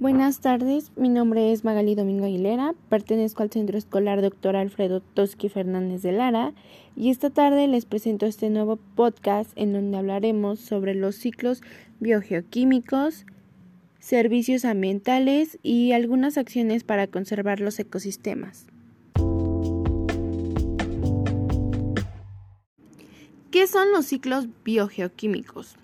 Buenas tardes, mi nombre es Magali Domingo Aguilera, pertenezco al Centro Escolar Dr. Alfredo Toski Fernández de Lara y esta tarde les presento este nuevo podcast en donde hablaremos sobre los ciclos biogeoquímicos, servicios ambientales y algunas acciones para conservar los ecosistemas. ¿Qué son los ciclos biogeoquímicos?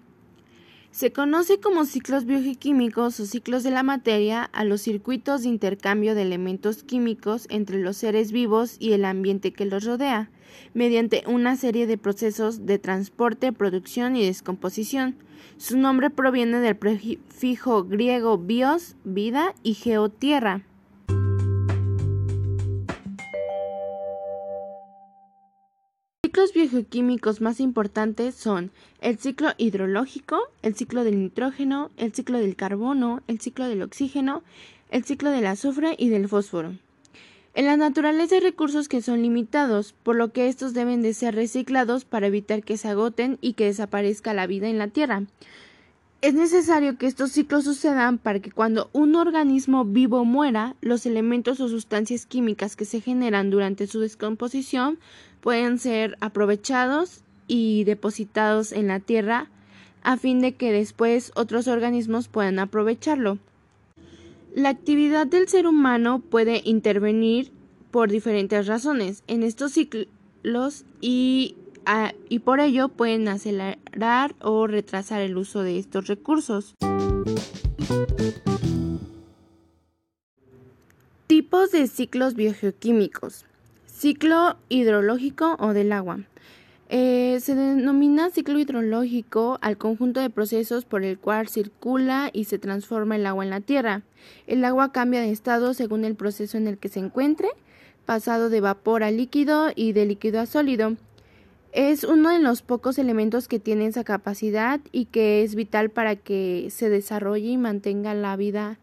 Se conoce como ciclos biogeoquímicos o ciclos de la materia a los circuitos de intercambio de elementos químicos entre los seres vivos y el ambiente que los rodea, mediante una serie de procesos de transporte, producción y descomposición. Su nombre proviene del prefijo griego bios, vida, y geotierra. Los ciclos biogeoquímicos más importantes son el ciclo hidrológico, el ciclo del nitrógeno, el ciclo del carbono, el ciclo del oxígeno, el ciclo del azufre y del fósforo. En la naturaleza hay recursos que son limitados, por lo que estos deben de ser reciclados para evitar que se agoten y que desaparezca la vida en la Tierra. Es necesario que estos ciclos sucedan para que cuando un organismo vivo muera, los elementos o sustancias químicas que se generan durante su descomposición pueden ser aprovechados y depositados en la tierra a fin de que después otros organismos puedan aprovecharlo. La actividad del ser humano puede intervenir por diferentes razones en estos ciclos y, y por ello pueden acelerar o retrasar el uso de estos recursos. Tipos de ciclos biogeoquímicos. Ciclo hidrológico o del agua. Eh, se denomina ciclo hidrológico al conjunto de procesos por el cual circula y se transforma el agua en la tierra. El agua cambia de estado según el proceso en el que se encuentre, pasado de vapor a líquido y de líquido a sólido. Es uno de los pocos elementos que tiene esa capacidad y que es vital para que se desarrolle y mantenga la vida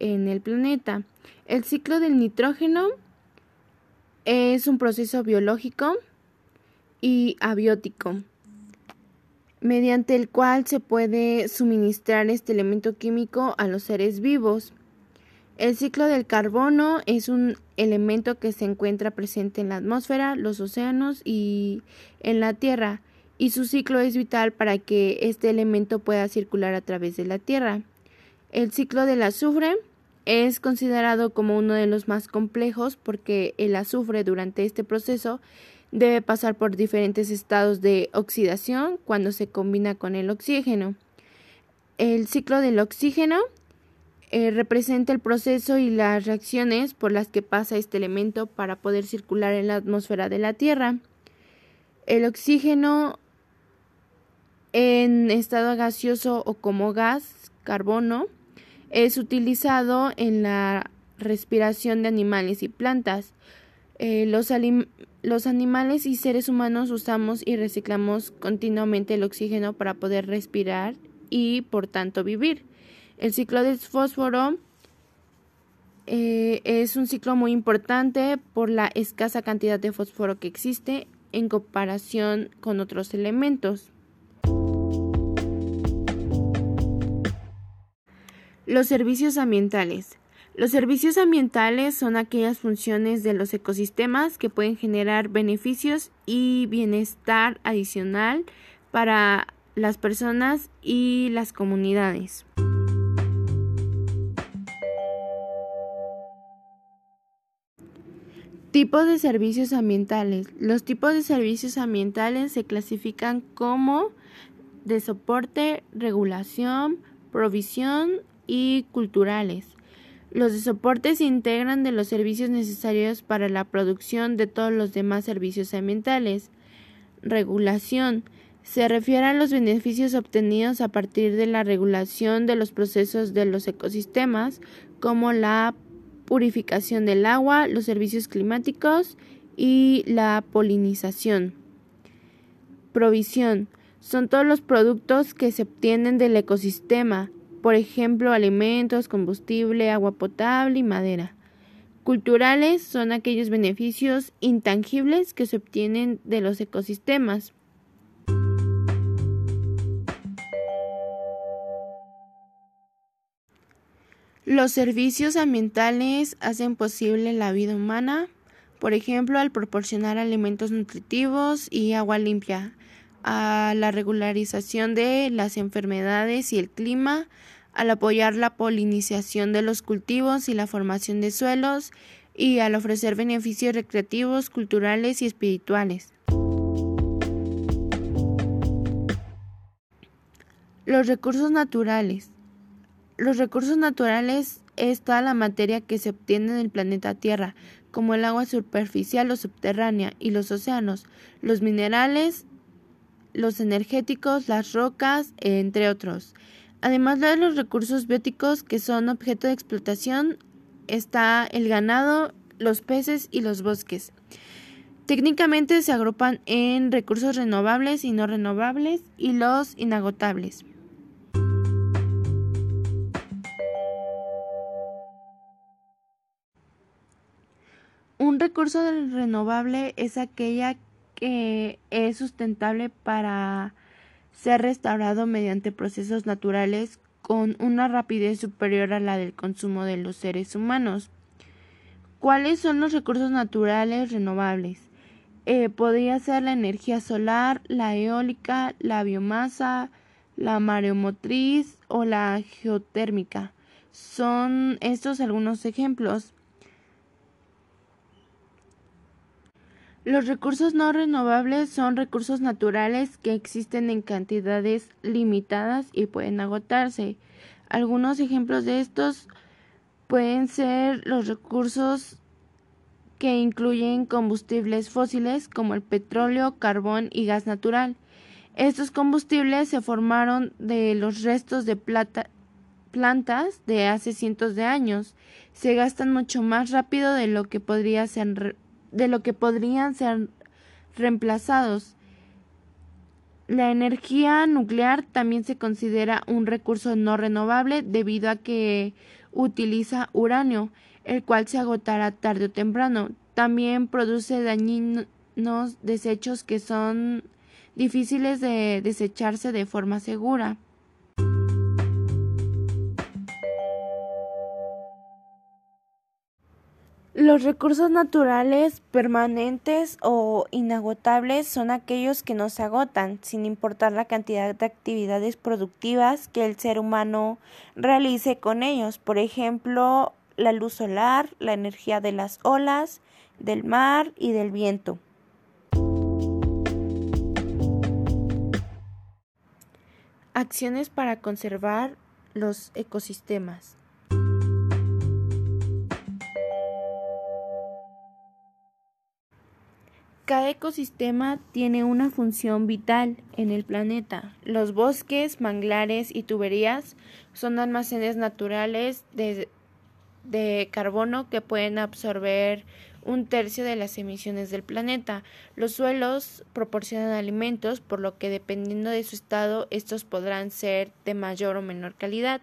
en el planeta. El ciclo del nitrógeno es un proceso biológico y abiótico, mediante el cual se puede suministrar este elemento químico a los seres vivos. El ciclo del carbono es un elemento que se encuentra presente en la atmósfera, los océanos y en la Tierra, y su ciclo es vital para que este elemento pueda circular a través de la Tierra. El ciclo del azufre es considerado como uno de los más complejos porque el azufre durante este proceso debe pasar por diferentes estados de oxidación cuando se combina con el oxígeno. El ciclo del oxígeno eh, representa el proceso y las reacciones por las que pasa este elemento para poder circular en la atmósfera de la Tierra. El oxígeno en estado gaseoso o como gas, carbono, es utilizado en la respiración de animales y plantas. Eh, los, los animales y seres humanos usamos y reciclamos continuamente el oxígeno para poder respirar y por tanto vivir. El ciclo del fósforo eh, es un ciclo muy importante por la escasa cantidad de fósforo que existe en comparación con otros elementos. Los servicios ambientales. Los servicios ambientales son aquellas funciones de los ecosistemas que pueden generar beneficios y bienestar adicional para las personas y las comunidades. Tipos de servicios ambientales. Los tipos de servicios ambientales se clasifican como de soporte, regulación, provisión y culturales. Los de soporte se integran de los servicios necesarios para la producción de todos los demás servicios ambientales. Regulación se refiere a los beneficios obtenidos a partir de la regulación de los procesos de los ecosistemas, como la purificación del agua, los servicios climáticos y la polinización. Provisión son todos los productos que se obtienen del ecosistema, por ejemplo, alimentos, combustible, agua potable y madera. Culturales son aquellos beneficios intangibles que se obtienen de los ecosistemas. Los servicios ambientales hacen posible la vida humana, por ejemplo, al proporcionar alimentos nutritivos y agua limpia, a la regularización de las enfermedades y el clima, al apoyar la polinización de los cultivos y la formación de suelos, y al ofrecer beneficios recreativos, culturales y espirituales. Los recursos naturales. Los recursos naturales es toda la materia que se obtiene en el planeta Tierra, como el agua superficial o subterránea y los océanos, los minerales, los energéticos, las rocas, entre otros. Además de los recursos bióticos que son objeto de explotación, está el ganado, los peces y los bosques. Técnicamente se agrupan en recursos renovables y no renovables y los inagotables. Un recurso renovable es aquella que es sustentable para ser restaurado mediante procesos naturales con una rapidez superior a la del consumo de los seres humanos. ¿Cuáles son los recursos naturales renovables? Eh, podría ser la energía solar, la eólica, la biomasa, la mareomotriz o la geotérmica. Son estos algunos ejemplos. Los recursos no renovables son recursos naturales que existen en cantidades limitadas y pueden agotarse. Algunos ejemplos de estos pueden ser los recursos que incluyen combustibles fósiles como el petróleo, carbón y gas natural. Estos combustibles se formaron de los restos de plantas de hace cientos de años. Se gastan mucho más rápido de lo que podría ser de lo que podrían ser reemplazados. La energía nuclear también se considera un recurso no renovable debido a que utiliza uranio, el cual se agotará tarde o temprano. También produce dañinos desechos que son difíciles de desecharse de forma segura. Los recursos naturales permanentes o inagotables son aquellos que no se agotan, sin importar la cantidad de actividades productivas que el ser humano realice con ellos. Por ejemplo, la luz solar, la energía de las olas, del mar y del viento. Acciones para conservar los ecosistemas. Cada ecosistema tiene una función vital en el planeta. Los bosques, manglares y tuberías son almacenes naturales de, carbono que pueden absorber un tercio de las emisiones del planeta. Los suelos proporcionan alimentos, por lo que dependiendo de su estado, estos podrán ser de mayor o menor calidad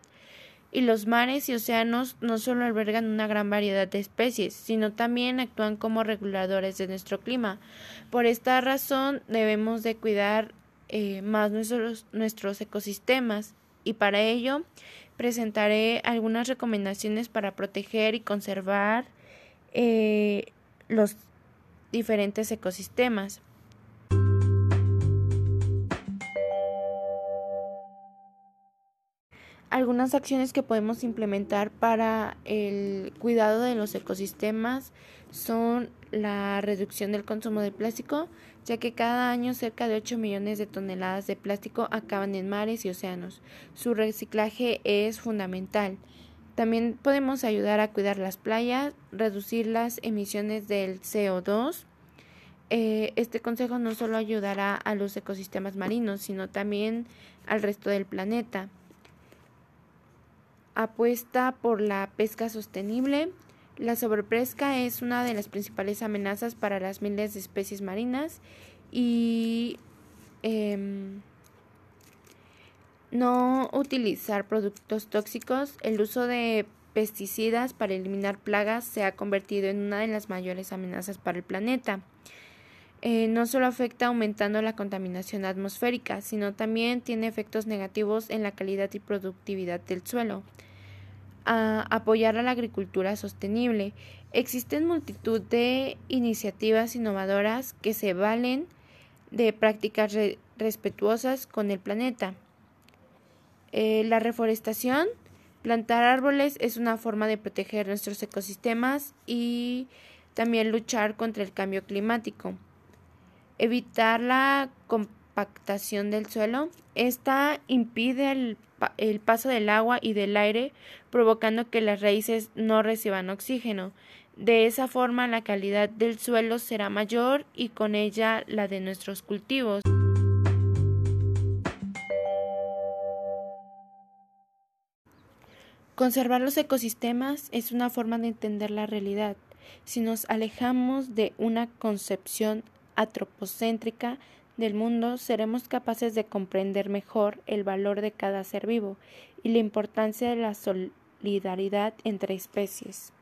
y los mares y océanos no solo albergan una gran variedad de especies, sino también actúan como reguladores de nuestro clima. Por esta razón debemos de cuidar eh, más nuestros, ecosistemas y para ello presentaré algunas recomendaciones para proteger y conservar eh, los diferentes ecosistemas. Algunas acciones que podemos implementar para el cuidado de los ecosistemas son la reducción del consumo de plástico, ya que cada año cerca de 8 millones de toneladas de plástico acaban en mares y océanos. Su reciclaje es fundamental. También podemos ayudar a cuidar las playas, reducir las emisiones del CO2. Eh, este consejo no solo ayudará a los ecosistemas marinos, sino también al resto del planeta apuesta por la pesca sostenible. La sobrepesca es una de las principales amenazas para las miles de especies marinas y em, no utilizar productos tóxicos. El uso de pesticidas para eliminar plagas se ha convertido en una de las mayores amenazas para el planeta. Eh, no solo afecta aumentando la contaminación atmosférica, sino también tiene efectos negativos en la calidad y productividad del suelo. A apoyar a la agricultura sostenible. Existen multitud de iniciativas innovadoras que se valen de prácticas respetuosas con el planeta. Eh, la reforestación, plantar árboles es una forma de proteger nuestros ecosistemas y también luchar contra el cambio climático. Evitar la compactación del suelo. Esta impide el, el paso del agua y del aire, provocando que las raíces no reciban oxígeno. De esa forma la calidad del suelo será mayor y con ella la de nuestros cultivos. Conservar los ecosistemas es una forma de entender la realidad. Si nos alejamos de una concepción antropocéntrica del mundo, seremos capaces de comprender mejor el valor de cada ser vivo y la importancia de la solidaridad entre especies.